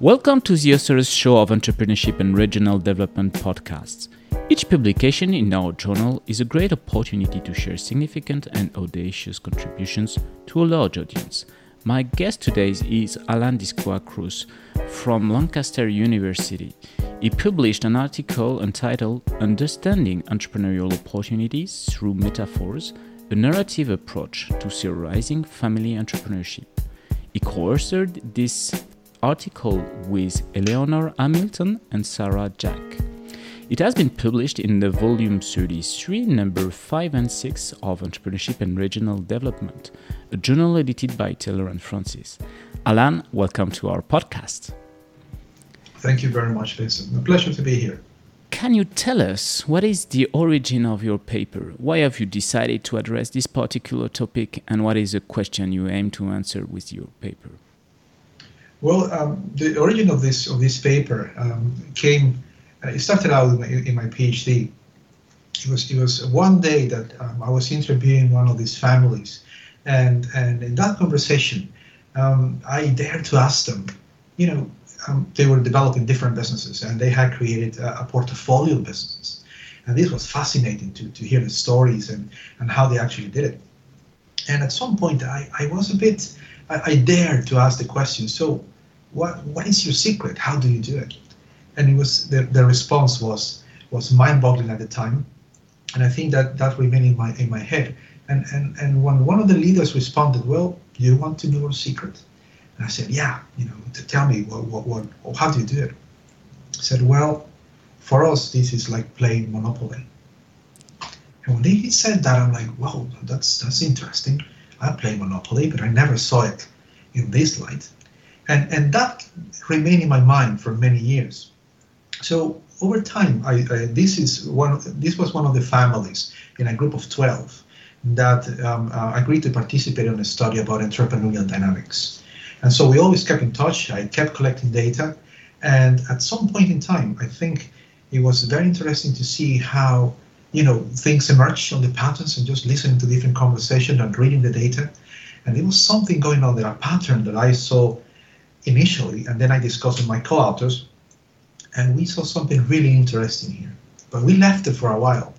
Welcome to the Osiris Show of Entrepreneurship and Regional Development podcasts. Each publication in our journal is a great opportunity to share significant and audacious contributions to a large audience. My guest today is Allan Discua Cruz from Lancaster University. He published an article entitled Understanding Entrepreneurial Opportunities Through Metaphors, a narrative approach to theorizing family entrepreneurship. He co authored this article with Eleanor Hamilton and Sarah Jack. It has been published in the volume 33, number 5 and 6 of Entrepreneurship and Regional Development, a journal edited by Taylor and Francis. Allan, welcome to our podcast. Thank you very much, Vincent. A pleasure to be here. Can you tell us what is the origin of your paper? Why have you decided to address this particular topic, and what is the question you aim to answer with your paper? Well, um, the origin of this of this paper um, came. Uh, it started out in my, in my, PhD. It was it was one day that um, I was interviewing one of these families, and and in that conversation, um, I dared to ask them, you know, um, they were developing different businesses, and they had created a, a portfolio of businesses, and this was fascinating to to hear the stories and and how they actually did it. And at some point, I I was a bit I, I dared to ask the question. So what what is your secret? How do you do it? And it was the, the response was was mind-boggling at the time, and I think that that remained in my in my head. And and and when one of the leaders responded, well, you want to know a secret? And I said, yeah, you know, to tell me what what what how do you do it? He said, well, for us this is like playing Monopoly. And when he said that, I'm like, wow, that's that's interesting. I play Monopoly, but I never saw it in this light and and that remained in my mind for many years. So over time, I, I, this is one. This was one of the families in a group of twelve that um, uh, agreed to participate in a study about entrepreneurial dynamics. And so we always kept in touch. I kept collecting data, and at some point in time, I think it was very interesting to see how you know things emerge on the patterns and just listening to different conversations and reading the data. And there was something going on there, a pattern that I saw initially, and then I discussed with my co-authors, and we saw something really interesting here. But we left it for a while.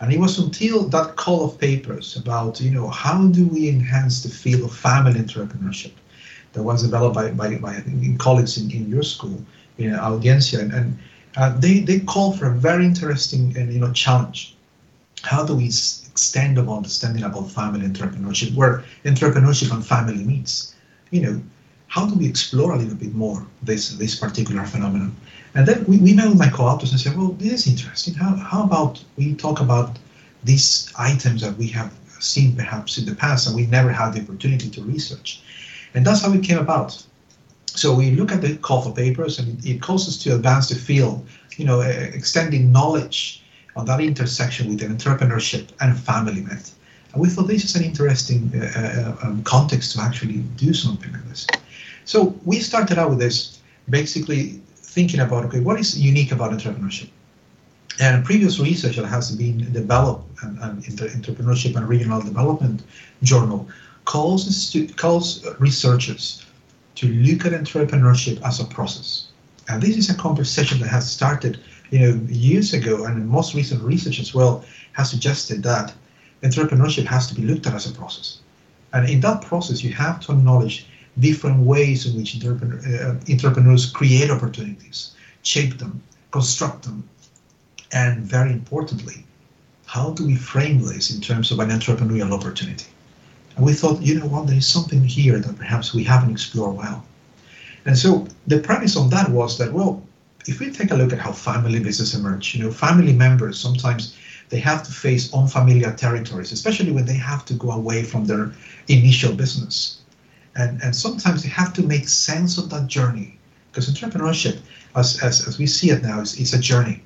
And it was until that call of papers about, you know, how do we enhance the field of family entrepreneurship that was developed by, by, by colleagues in, in your school, in Audencia, and, and uh, they, they call for a very interesting and, you know, challenge. How do we extend our understanding about family entrepreneurship, where entrepreneurship and family meets? You know, how do we explore a little bit more this this particular phenomenon? And then we, we met with my co-authors and said, well, this is interesting. How, how about we talk about these items that we have seen perhaps in the past and we never had the opportunity to research? And that's how it came about. So we look at the call for papers and it calls us to advance the field, you know, extending knowledge on that intersection with entrepreneurship and family myth. And we thought this is an interesting uh, uh, um, context to actually do something like this. So we started out with this, basically thinking about okay, what is unique about entrepreneurship? And previous research that has been developed and, and entrepreneurship and regional development journal calls calls researchers to look at entrepreneurship as a process. And this is a conversation that has started, you know, years ago, and most recent research as well has suggested that entrepreneurship has to be looked at as a process. And in that process, you have to acknowledge different ways in which uh, entrepreneurs create opportunities, shape them, construct them, and very importantly, how do we frame this in terms of an entrepreneurial opportunity? And we thought, you know what, there is something here that perhaps we haven't explored well. And so the premise on that was that, well, if we take a look at how family business emerge, you know, family members sometimes they have to face unfamiliar territories, especially when they have to go away from their initial business. And, and sometimes you have to make sense of that journey because entrepreneurship, as, as, as we see it now, is, is a journey.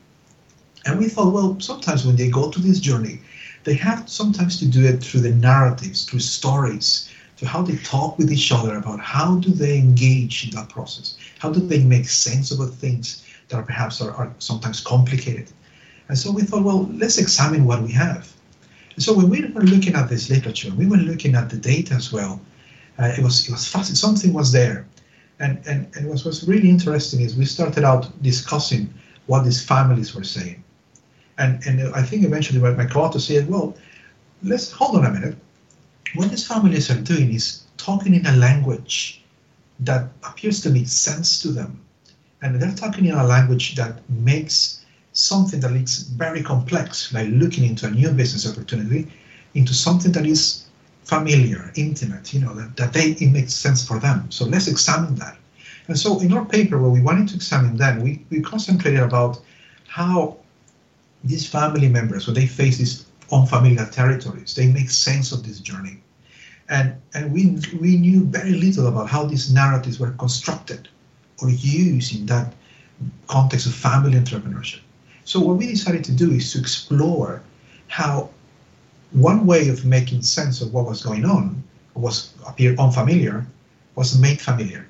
And we thought, well, sometimes when they go to this journey, they have sometimes to do it through the narratives, through stories, to how they talk with each other about how do they engage in that process, how do they make sense of the things that are perhaps are, are sometimes complicated. And so we thought, well, let's examine what we have. And so when we were looking at this literature, we were looking at the data as well uh, it was it was fascinating. Something was there, And, and, and what was really interesting is we started out discussing what these families were saying. And, and I think eventually my co-author said, well, let's hold on a minute. What these families are doing is talking in a language that appears to make sense to them. And they're talking in a language that makes something that looks very complex, like looking into a new business opportunity, into something that is familiar, intimate, you know, that, that they it makes sense for them. So let's examine that. And so in our paper, where we wanted to examine that, we, we concentrated about how these family members, when they face these unfamiliar territories, they make sense of this journey. And, and we, we knew very little about how these narratives were constructed or used in that context of family entrepreneurship. So what we decided to do is to explore how one way of making sense of what was going on was appeared unfamiliar was made familiar.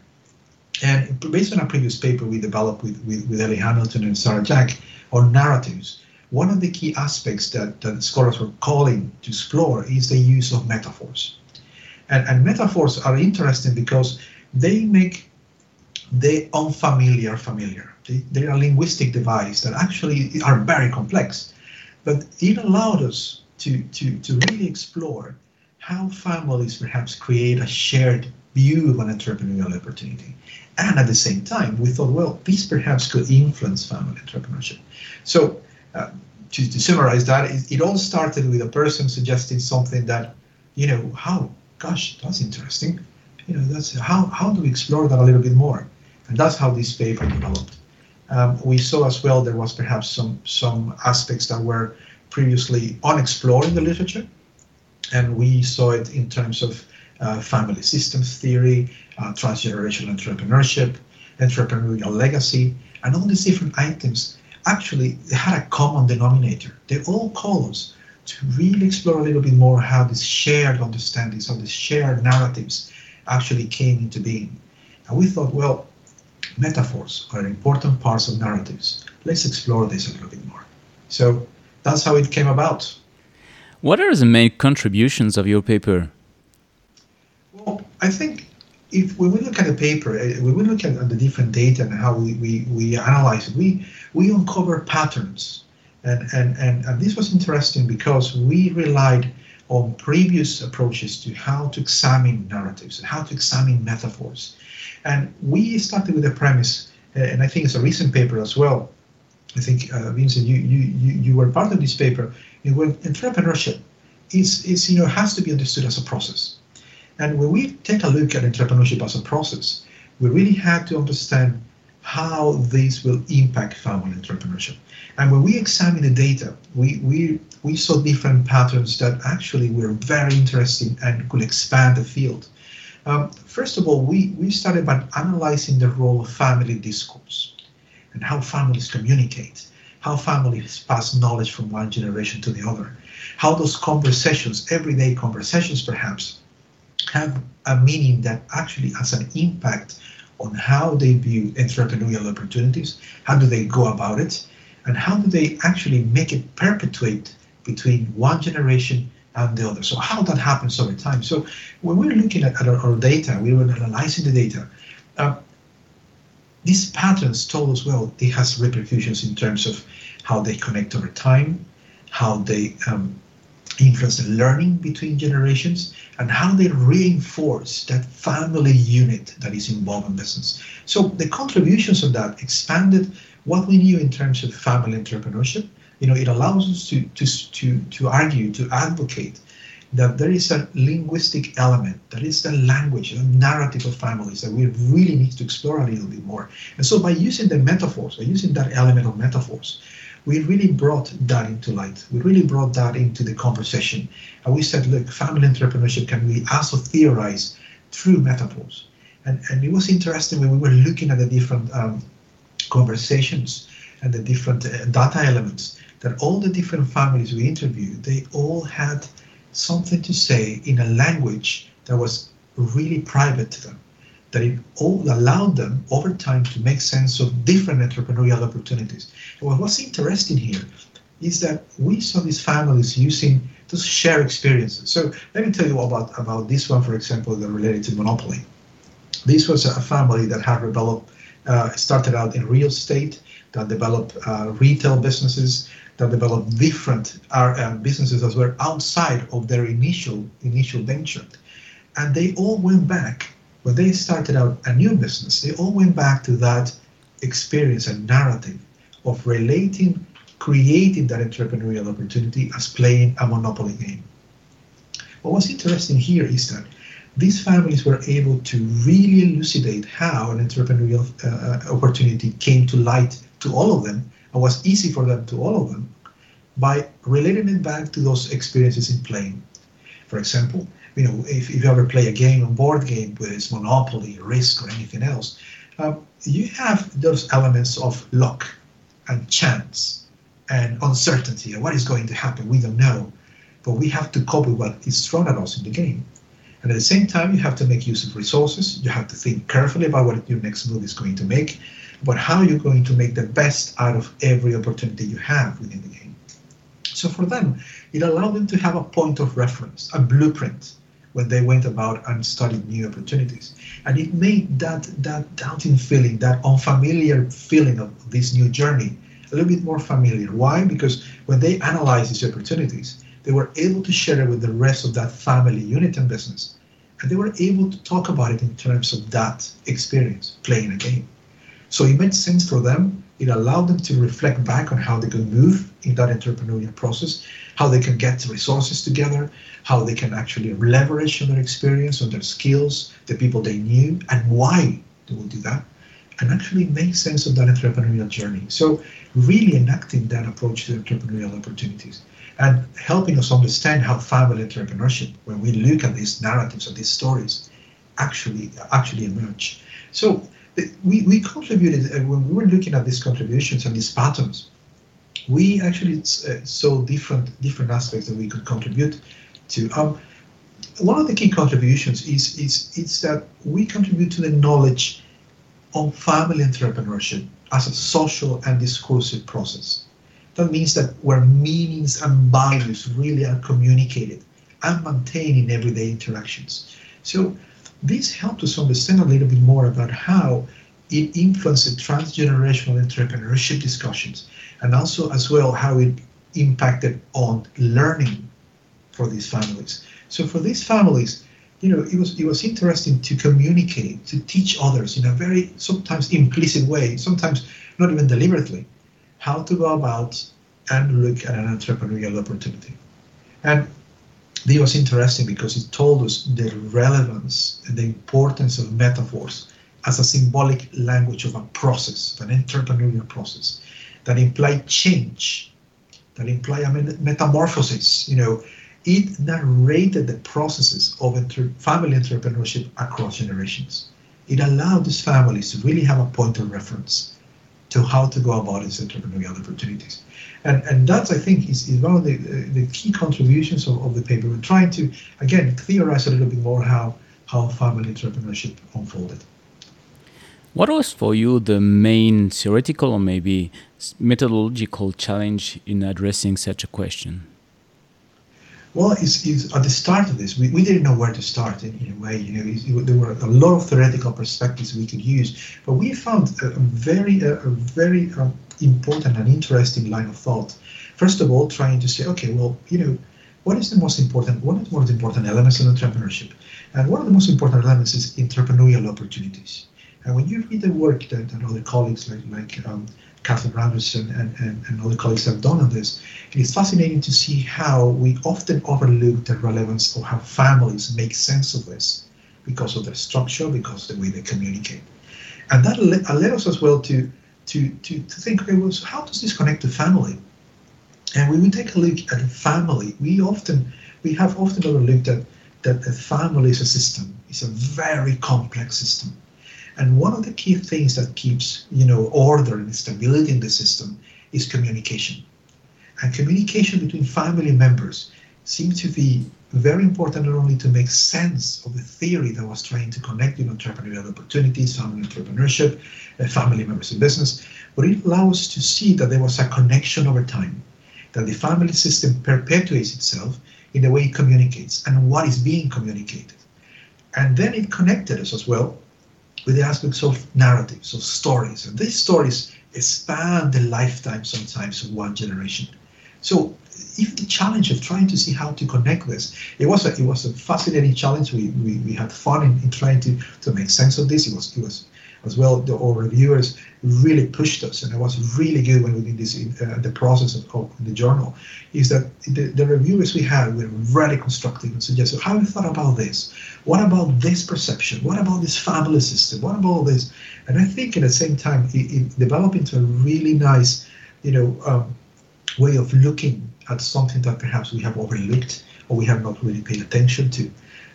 And based on a previous paper we developed with, with, with Ellie Hamilton and Sarah Jack on narratives, one of the key aspects that, that scholars were calling to explore is the use of metaphors. And, and metaphors are interesting because they make the unfamiliar familiar. They, they're a linguistic device that actually are very complex, but it allowed us to, to, to really explore how families perhaps create a shared view of an entrepreneurial opportunity. And at the same time, we thought, well, this perhaps could influence family entrepreneurship. So, uh, to, to, summarize that, it, it, all started with a person suggesting something that, you know, how, gosh, that's interesting. You know, that's how, how do we explore that a little bit more? And that's how this paper developed. Um, we saw as well there was perhaps some some aspects that were previously unexplored in the literature, and we saw it in terms of uh, family systems theory, uh, transgenerational entrepreneurship, entrepreneurial legacy, and all these different items actually they had a common denominator. They all call us to really explore a little bit more how these shared understandings, how these shared narratives actually came into being. And we thought, well, metaphors are important parts of narratives. Let's explore this a little bit more. So that's how it came about. What are the main contributions of your paper? Well, I think if we look at the paper, eh, we look at, the different data and how we, we, we analyze it, we, we uncover patterns. And, and, and, and this was interesting because we relied on previous approaches to how to examine narratives and how to examine metaphors. And we started with a premise, uh, and I think it's a recent paper as well. I think uh, Vincent, you, you you you were part of this paper. In where entrepreneurship is is you know has to be understood as a process. And when we take a look at entrepreneurship as a process, we really had to understand how this will impact family entrepreneurship. And when we examine the data, we, we, we saw different patterns that actually were very interesting and could expand the field. Um, first of all, we, we started by analyzing the role of family discourse and how families communicate, how families pass knowledge from one generation to the other, how those conversations, everyday conversations perhaps, have a meaning that actually has an impact on how they view entrepreneurial opportunities, how do they go about it, and how do they actually make it perpetuate between one generation and the other. So how that happens over time. So when we're looking at, at our, our, data, we were analyzing the data. Uh, these patterns told us well it has repercussions in terms of how they connect over time, how they um, influence the learning between generations, and how they reinforce that family unit that is involved in business. So the contributions of that expanded what we knew in terms of family entrepreneurship you know, it allows us to, to, to, to argue, to advocate that there is a linguistic element, that is the language, the narrative of families that we really need to explore a little bit more. And so by using the metaphors, by using that element of metaphors, we really brought that into light. We really brought that into the conversation. And we said, look, family entrepreneurship can be also theorized through metaphors. And, and it was interesting when we were looking at the different um, conversations and the different uh, data elements that all the different families we interviewed, they all had something to say in a language that was really private to them. That it all allowed them over time to make sense of different entrepreneurial opportunities. And what was interesting here is that we saw these families using those shared experiences. So let me tell you about, about this one, for example, that related to Monopoly. This was a family that had developed, uh, started out in real estate, that developed uh, retail businesses, that developed different uh, businesses as well outside of their initial initial venture, and they all went back when they started out a new business. They all went back to that experience and narrative of relating, creating that entrepreneurial opportunity as playing a monopoly game. What was interesting here is that these families were able to really elucidate how an entrepreneurial uh, opportunity came to light to all of them and was easy for them to all of them by relating it back to those experiences in playing. For example, you know, if, if you ever play a game, a board game, whether it's Monopoly, Risk, or anything else, um, you have those elements of luck and chance and uncertainty and what is going to happen. We don't know, but we have to cope with what is thrown at us in the game. And at the same time, you have to make use of resources. You have to think carefully about what your next move is going to make, but how you're going to make the best out of every opportunity you have within the game. So for them, it allowed them to have a point of reference, a blueprint when they went about and studied new opportunities. And it made that that doubting feeling, that unfamiliar feeling of this new journey a little bit more familiar. Why? Because when they analyzed these opportunities, they were able to share it with the rest of that family unit and business. And they were able to talk about it in terms of that experience, playing a game. So it made sense for them. It allowed them to reflect back on how they could move in that entrepreneurial process, how they can get resources together, how they can actually leverage on their experience, on their skills, the people they knew, and why they will do that, and actually make sense of that entrepreneurial journey. So really enacting that approach to entrepreneurial opportunities and helping us understand how family entrepreneurship, when we look at these narratives and these stories, actually actually emerge. So we, we contributed uh, when we were looking at these contributions and these patterns. We actually uh, saw different different aspects that we could contribute to. Um, one of the key contributions is is it's that we contribute to the knowledge on family entrepreneurship as a social and discursive process. That means that where meanings and values really are communicated and maintained in everyday interactions. So this helped us understand a little bit more about how it influenced transgenerational entrepreneurship discussions and also as well how it impacted on learning for these families. So for these families, you know, it was it was interesting to communicate, to teach others in a very sometimes implicit way, sometimes not even deliberately, how to go about and look at an entrepreneurial opportunity. And it was interesting because it told us the relevance and the importance of metaphors as a symbolic language of a process, of an entrepreneurial process that imply change, that imply a metamorphosis, you know, it narrated the processes of inter- family entrepreneurship across generations. It allowed these families to really have a point of reference to how to go about these entrepreneurial opportunities. And, and that, I think, is, is one of the, uh, the key contributions of, of the paper. We're trying to, again, theorize a little bit more how, how family entrepreneurship unfolded. What was for you the main theoretical or maybe methodological challenge in addressing such a question? Well, it's, it's, at the start of this, we, we didn't know where to start in, in a way. You know, it, there were a lot of theoretical perspectives we could use, but we found a, a very, a, a very um, important and interesting line of thought. First of all, trying to say, okay, well, you know, what is the most important? What are the most important elements in entrepreneurship? And one of the most important elements is entrepreneurial opportunities. And when you read the work that, other colleagues like like um, Catherine Anderson and, and, and other colleagues have done on this, it is fascinating to see how we often overlook the relevance of how families make sense of this because of their structure, because of the way they communicate. And that led us as well to, to, to, to think, okay, well, so how does this connect to family? And when we take a look at family, we often we have often overlooked that that a family is a system. It's a very complex system. And one of the key things that keeps, you know, order and stability in the system is communication. And communication between family members seems to be very important not only to make sense of the theory that was trying to connect know, entrepreneurial opportunities, family entrepreneurship, uh, family members in business, but it allows us to see that there was a connection over time, that the family system perpetuates itself in the way it communicates and what is being communicated. And then it connected us as well with the aspects of narratives, of stories. And these stories span the lifetime sometimes of one generation. So even the challenge of trying to see how to connect this, it was a, it was a fascinating challenge. We, we, we had fun in, in trying to, to make sense of this. It was it was as well. The our reviewers really pushed us, and it was really good when we did this in uh, the process of, of, the journal. Is that the, the reviewers we had were really constructive and suggested, "How have you thought about this? What about this perception? What about this family system? What about this?" And I think at the same time, it, it developed into a really nice, you know, um, way of looking at something that perhaps we have overlooked or we have not really paid attention to.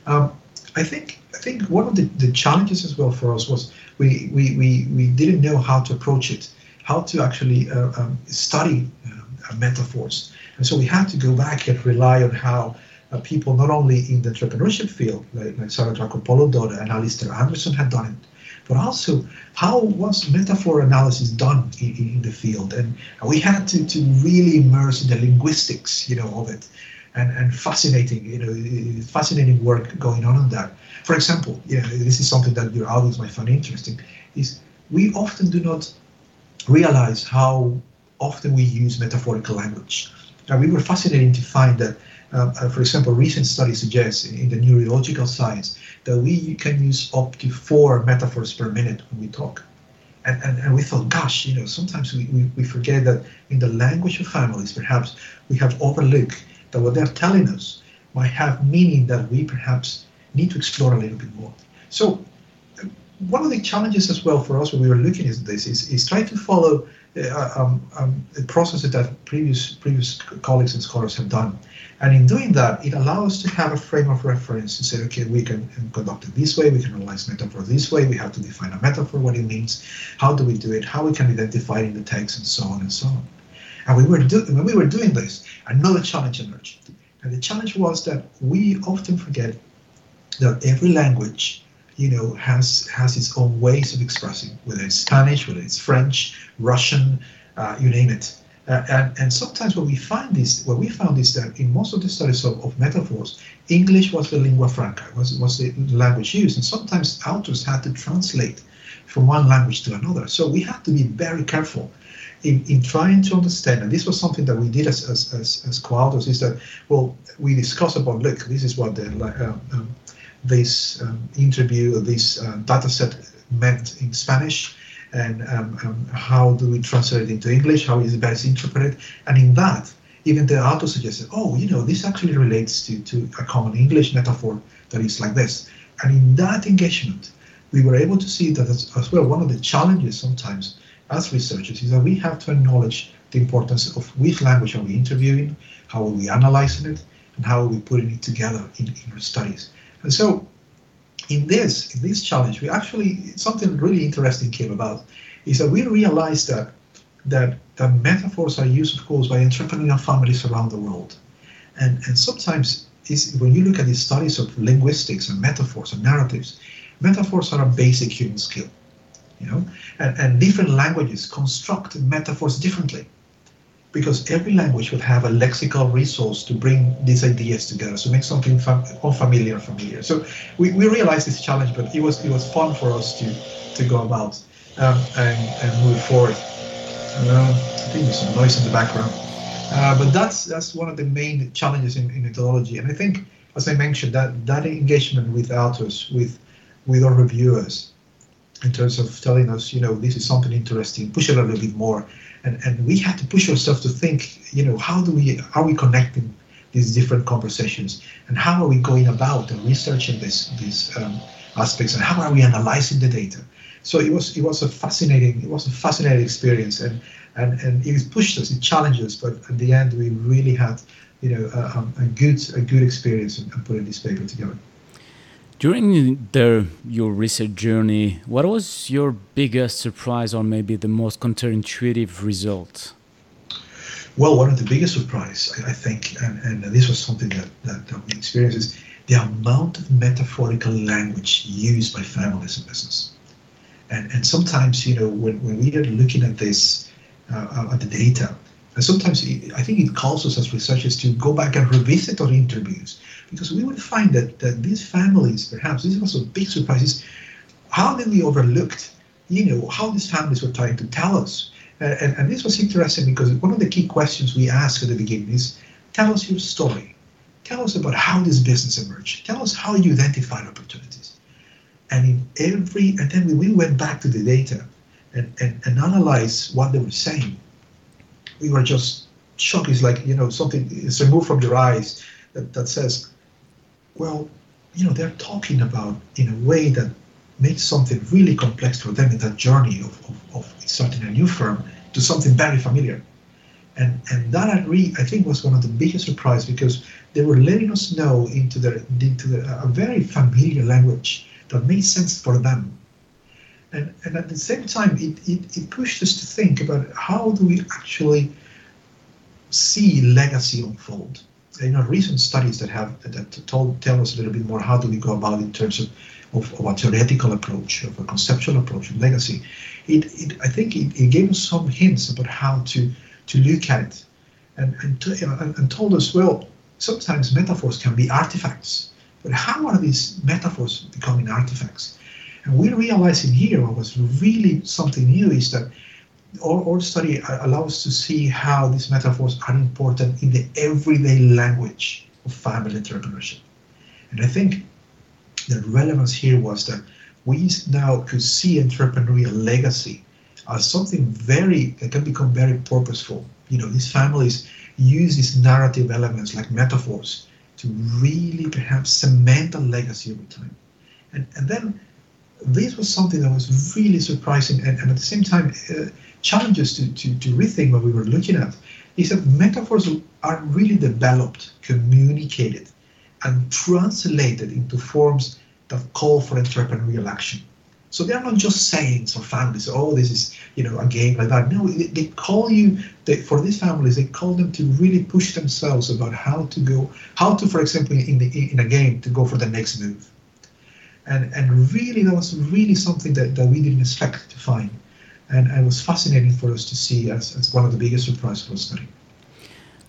Um, I think I think one of the, the challenges as well for us was we, we, we, we didn't know how to approach it, how to actually uh, um, study uh, metaphors. And so we had to go back and rely on how uh, people not only in the entrepreneurship field, like, like Sarah Drakopoulou and Alistair Anderson had done it, but also how was metaphor analysis done in, in the field? And we had to, to really immerse in the linguistics, you know, of it. And, and fascinating, you know, fascinating work going on on that. For example, yeah, this is something that your audience might find interesting, is we often do not realize how often we use metaphorical language. Now, we were fascinating to find that, for example, recent study suggests in, the neurological science that we can use up to four metaphors per minute when we talk. And, and, and we thought, gosh, you know, sometimes we, we, we forget that in the language of families, perhaps we have overlooked that what they're telling us might have meaning that we perhaps need to explore a little bit more. So one of the challenges as well for us when we were looking at this is, is try to follow uh, um, um, the processes that previous previous colleagues and scholars have done. And in doing that, it allows us to have a frame of reference to say, okay, we can conduct it this way, we can analyze metaphor this way, we have to define a metaphor, what it means, how do we do it, how we can identify it in the text, and so on and so on. And we were do- when we were doing this, another challenge emerged. And the challenge was that we often forget that every language you know, has has its own ways of expressing, whether it's Spanish, whether it's French, Russian, uh, you name it. Uh, and, and sometimes what we find is what we found is that in most of the studies of, of metaphors, English was the lingua franca, was was the language used, and sometimes authors had to translate from one language to another. So we had to be very careful in, in trying to understand, and this was something that we did as as as, as co-authors, is that well, we discussed about look, this is what the uh, um, this um, interview, this uh, data set meant in Spanish, and um, um, how do we translate it into English? How is it best interpreted? And in that, even the author suggested, oh, you know, this actually relates to, to a common English metaphor that is like this. And in that engagement, we were able to see that as, as well, one of the challenges sometimes as researchers is that we have to acknowledge the importance of which language are we interviewing, how are we analyzing it, and how are we putting it together in, in our studies. And so in this, in this challenge, we actually something really interesting came about is that we realized that that, that metaphors are used, of course, by entrepreneurial families around the world. And and sometimes is when you look at the studies of linguistics and metaphors and narratives, metaphors are a basic human skill. You know, and, and different languages construct metaphors differently because every language will have a lexical resource to bring these ideas together, so make something fam- unfamiliar familiar. So we, we realized this challenge, but it was it was fun for us to to go about um, and, and move forward. Um, I think there's some noise in the background, uh, but that's that's one of the main challenges in, in methodology. And I think, as I mentioned, that that engagement with authors, with with our reviewers, in terms of telling us, you know, this is something interesting, push it a little bit more and and we had to push ourselves to think you know how do we are we connecting these different conversations? And how are we going about and researching this these um, aspects? And how are we analyzing the data? So it was it was a fascinating it was a fascinating experience. And and and it pushed us it challenged us. But at the end we really had you know a, a good a good experience in, in putting this paper together during the, your research journey, what was your biggest surprise or maybe the most counterintuitive result? Well, one of the biggest surprise, I, think, and, and this was something that, that, that we experienced, is the amount of metaphorical language used by families and business. And, and sometimes, you know, when, when we are looking at this, uh, at the data, and sometimes I think it calls us as researchers to go back and revisit our interviews because we would find that, that these families, perhaps, this was a big surprise, is how did we overlooked, you know, how these families were trying to tell us? Uh, and, and this was interesting because one of the key questions we asked at the beginning is, tell us your story. Tell us about how this business emerged. Tell us how you identified opportunities. And in every, and then we went back to the data and, and, and analyzed what they were saying. We were just shocked. It's like, you know, something is removed from your eyes that, that says, well, you know, they're talking about in a way that makes something really complex for them in that journey of, of, of starting a new firm to something very familiar. And, and that I, really, I think was one of the biggest surprise because they were letting us know into the into the, a very familiar language that made sense for them. And, and at the same time, it, it, it pushed us to think about how do we actually see legacy unfold you know recent studies that have that told tell us a little bit more how do we go about in terms of of, of a theoretical approach of a conceptual approach of legacy. It, it i think it, it, gave us some hints about how to to look at it. And and, to, and and told us well sometimes metaphors can be artifacts but how are these metaphors becoming artifacts? And we're realizing here what was really something new is that our, our study uh, allows us to see how these metaphors are important in the everyday language of family entrepreneurship. And I think the relevance here was that we now could see entrepreneurial legacy as something very that can become very purposeful. You know, these families use these narrative elements like metaphors to really perhaps cement a legacy over time. And, and then this was something that was really surprising and, and at the same time uh, challenges to, to, to rethink what we were looking at is that metaphors are really developed, communicated, and translated into forms that call for entrepreneurial action. So they are not just sayings or families. Oh, this is you know a game like that. No, they, call you they, for these families. They call them to really push themselves about how to go, how to, for example, in the in a game to go for the next move. And and really, that was really something that, that we didn't expect to find and it was fascinating for us to see as, as one of the biggest surprises for the study.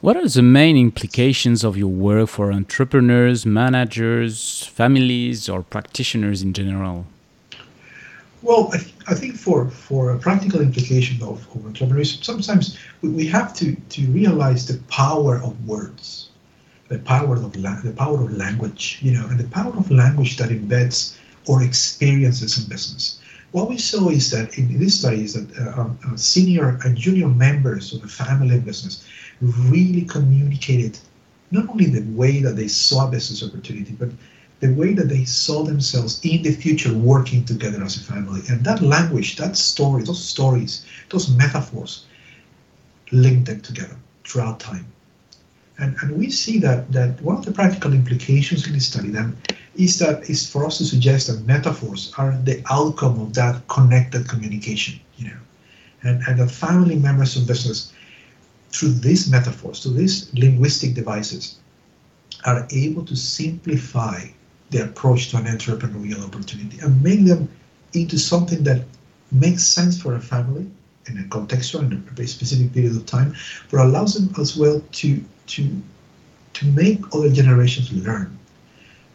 What are the main implications of your work for entrepreneurs, managers, families, or practitioners in general? Well, I, th- I think for, for a practical implication of, of entrepreneurship, sometimes we, we have to, to realize the power of words, the power of la- the power of language, you know, and the power of language that embeds or experiences in business what we saw is that in this study is that uh, um, uh, senior and junior members of the family business really communicated not only the way that they saw business opportunity, but the way that they saw themselves in the future working together as a family. And that language, that story, those stories, those metaphors linked them together throughout time. And, and we see that, that one of the practical implications in this study then is that is for us to suggest that metaphors are the outcome of that connected communication, you know, and, and that family members of business, through these metaphors, through these linguistic devices, are able to simplify the approach to an entrepreneurial opportunity and make them into something that makes sense for a family in a contextual and a specific period of time, but allows them as well to to to make other generations learn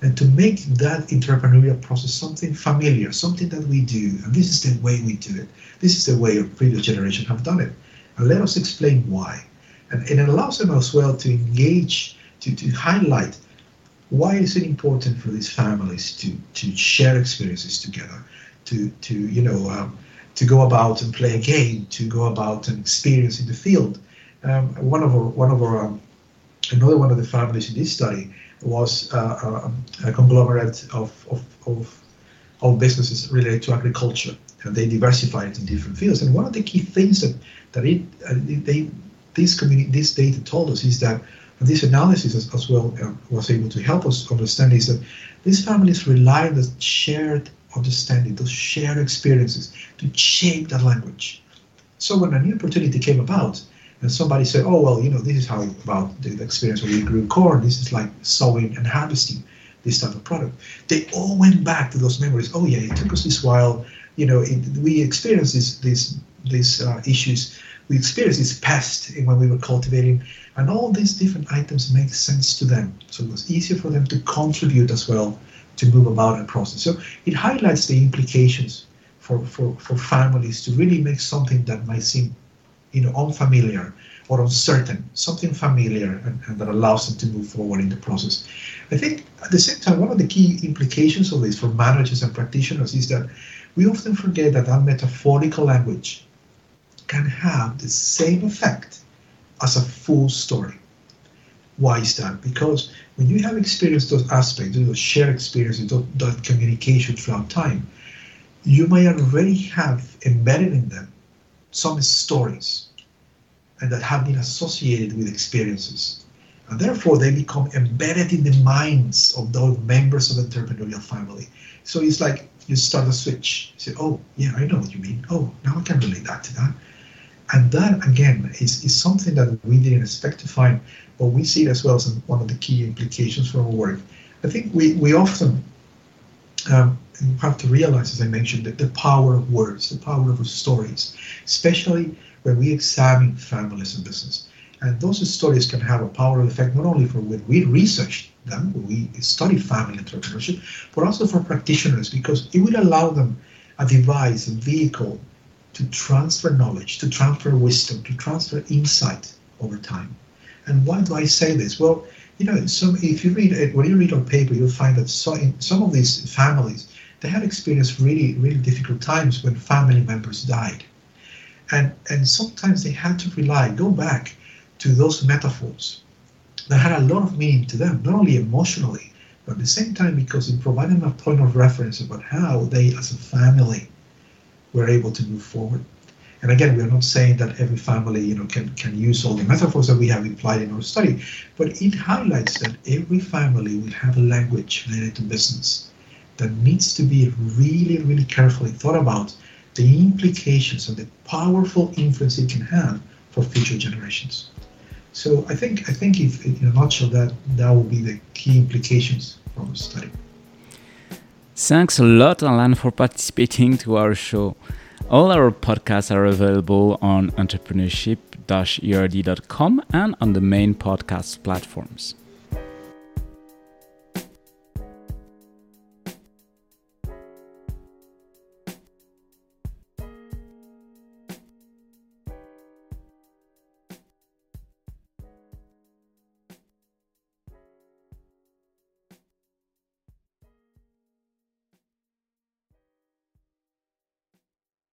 and to make that entrepreneurial process something familiar, something that we do. And this is the way we do it. This is the way our previous generation have done it. And let us explain why. And, and it allows them as well to engage, to, to highlight why is it important for these families to, to share experiences together, to, to you know, um, to go about and play a game, to go about and experience in the field. Um, one of our, one of our um, another one of the families in this study was uh, a, a, conglomerate of, of, of, of, businesses related to agriculture. And they diversified in different fields. And one of the key things that, that it, uh, they, this, community, this data told us is that this analysis as, as well uh, was able to help us understand is that these families rely on the shared understanding, those shared experiences to shape that language. So when a new opportunity came about, and somebody said, "Oh well, you know, this is how about the experience when we grew corn. This is like sowing and harvesting this type of product." They all went back to those memories. Oh yeah, it took us this while. You know, it, we experienced these these uh, issues. We experienced this pest when we were cultivating, and all these different items make sense to them. So it was easier for them to contribute as well to move about a process. So it highlights the implications for, for, for families to really make something that might seem you know unfamiliar or uncertain, something familiar and, and, that allows them to move forward in the process. I think at the same time, one of the key implications of this for managers and practitioners is that we often forget that that metaphorical language can have the same effect as a full story. Why is that? Because when you have experienced those aspects, those shared experiences, that communication throughout time, you may already have embedded in them some stories and that have been associated with experiences. And therefore, they become embedded in the minds of those members of the entrepreneurial family. So it's like you start a switch. You say, oh, yeah, I know what you mean. Oh, now I can relate that to that. And that, again, is, is something that we didn't expect to find, but we see it as well as one of the key implications for our work. I think we, we often um, have to realize, as I mentioned, that the power of words, the power of stories, especially when we examine families and business. And those stories can have a powerful effect not only for when we research them, we study family entrepreneurship, but also for practitioners because it will allow them a device, a vehicle to transfer knowledge, to transfer wisdom, to transfer insight over time. And why do I say this? Well, you know, some if you read it, when you read our paper, you'll find that so in some of these families they had experienced really, really difficult times when family members died. And, and sometimes they had to rely, go back to those metaphors that had a lot of meaning to them, not only emotionally, but at the same time because it provided them a point of reference about how they as a family were able to move forward. And again, we are not saying that every family, you know, can, can use all the metaphors that we have implied in our study, but it highlights that every family will have a language related to business that needs to be really, really carefully thought about the implications and the powerful influence it can have for future generations. So I think I think if in a nutshell that that will be the key implications from the study. Thanks a lot, Allan, for participating to our show. All our podcasts are available on entrepreneurship-erd.com and on the main podcast platforms.